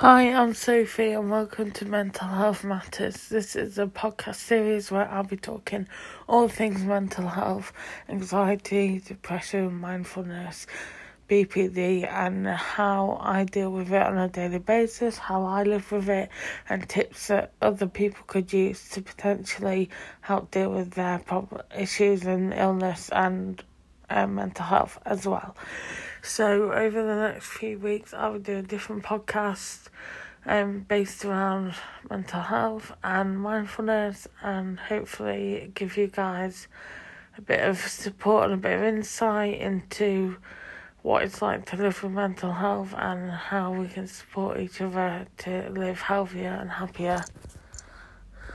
Hi, I'm Sophie, and welcome to Mental Health Matters. This is a podcast series where I'll be talking all things mental health, anxiety, depression, mindfulness, BPD, and how I deal with it on a daily basis, how I live with it, and tips that other people could use to potentially help deal with their problem, issues and illness and uh, mental health as well. So over the next few weeks, I will do a different podcast um, based around mental health and mindfulness, and hopefully give you guys a bit of support and a bit of insight into what it's like to live with mental health and how we can support each other to live healthier and happier.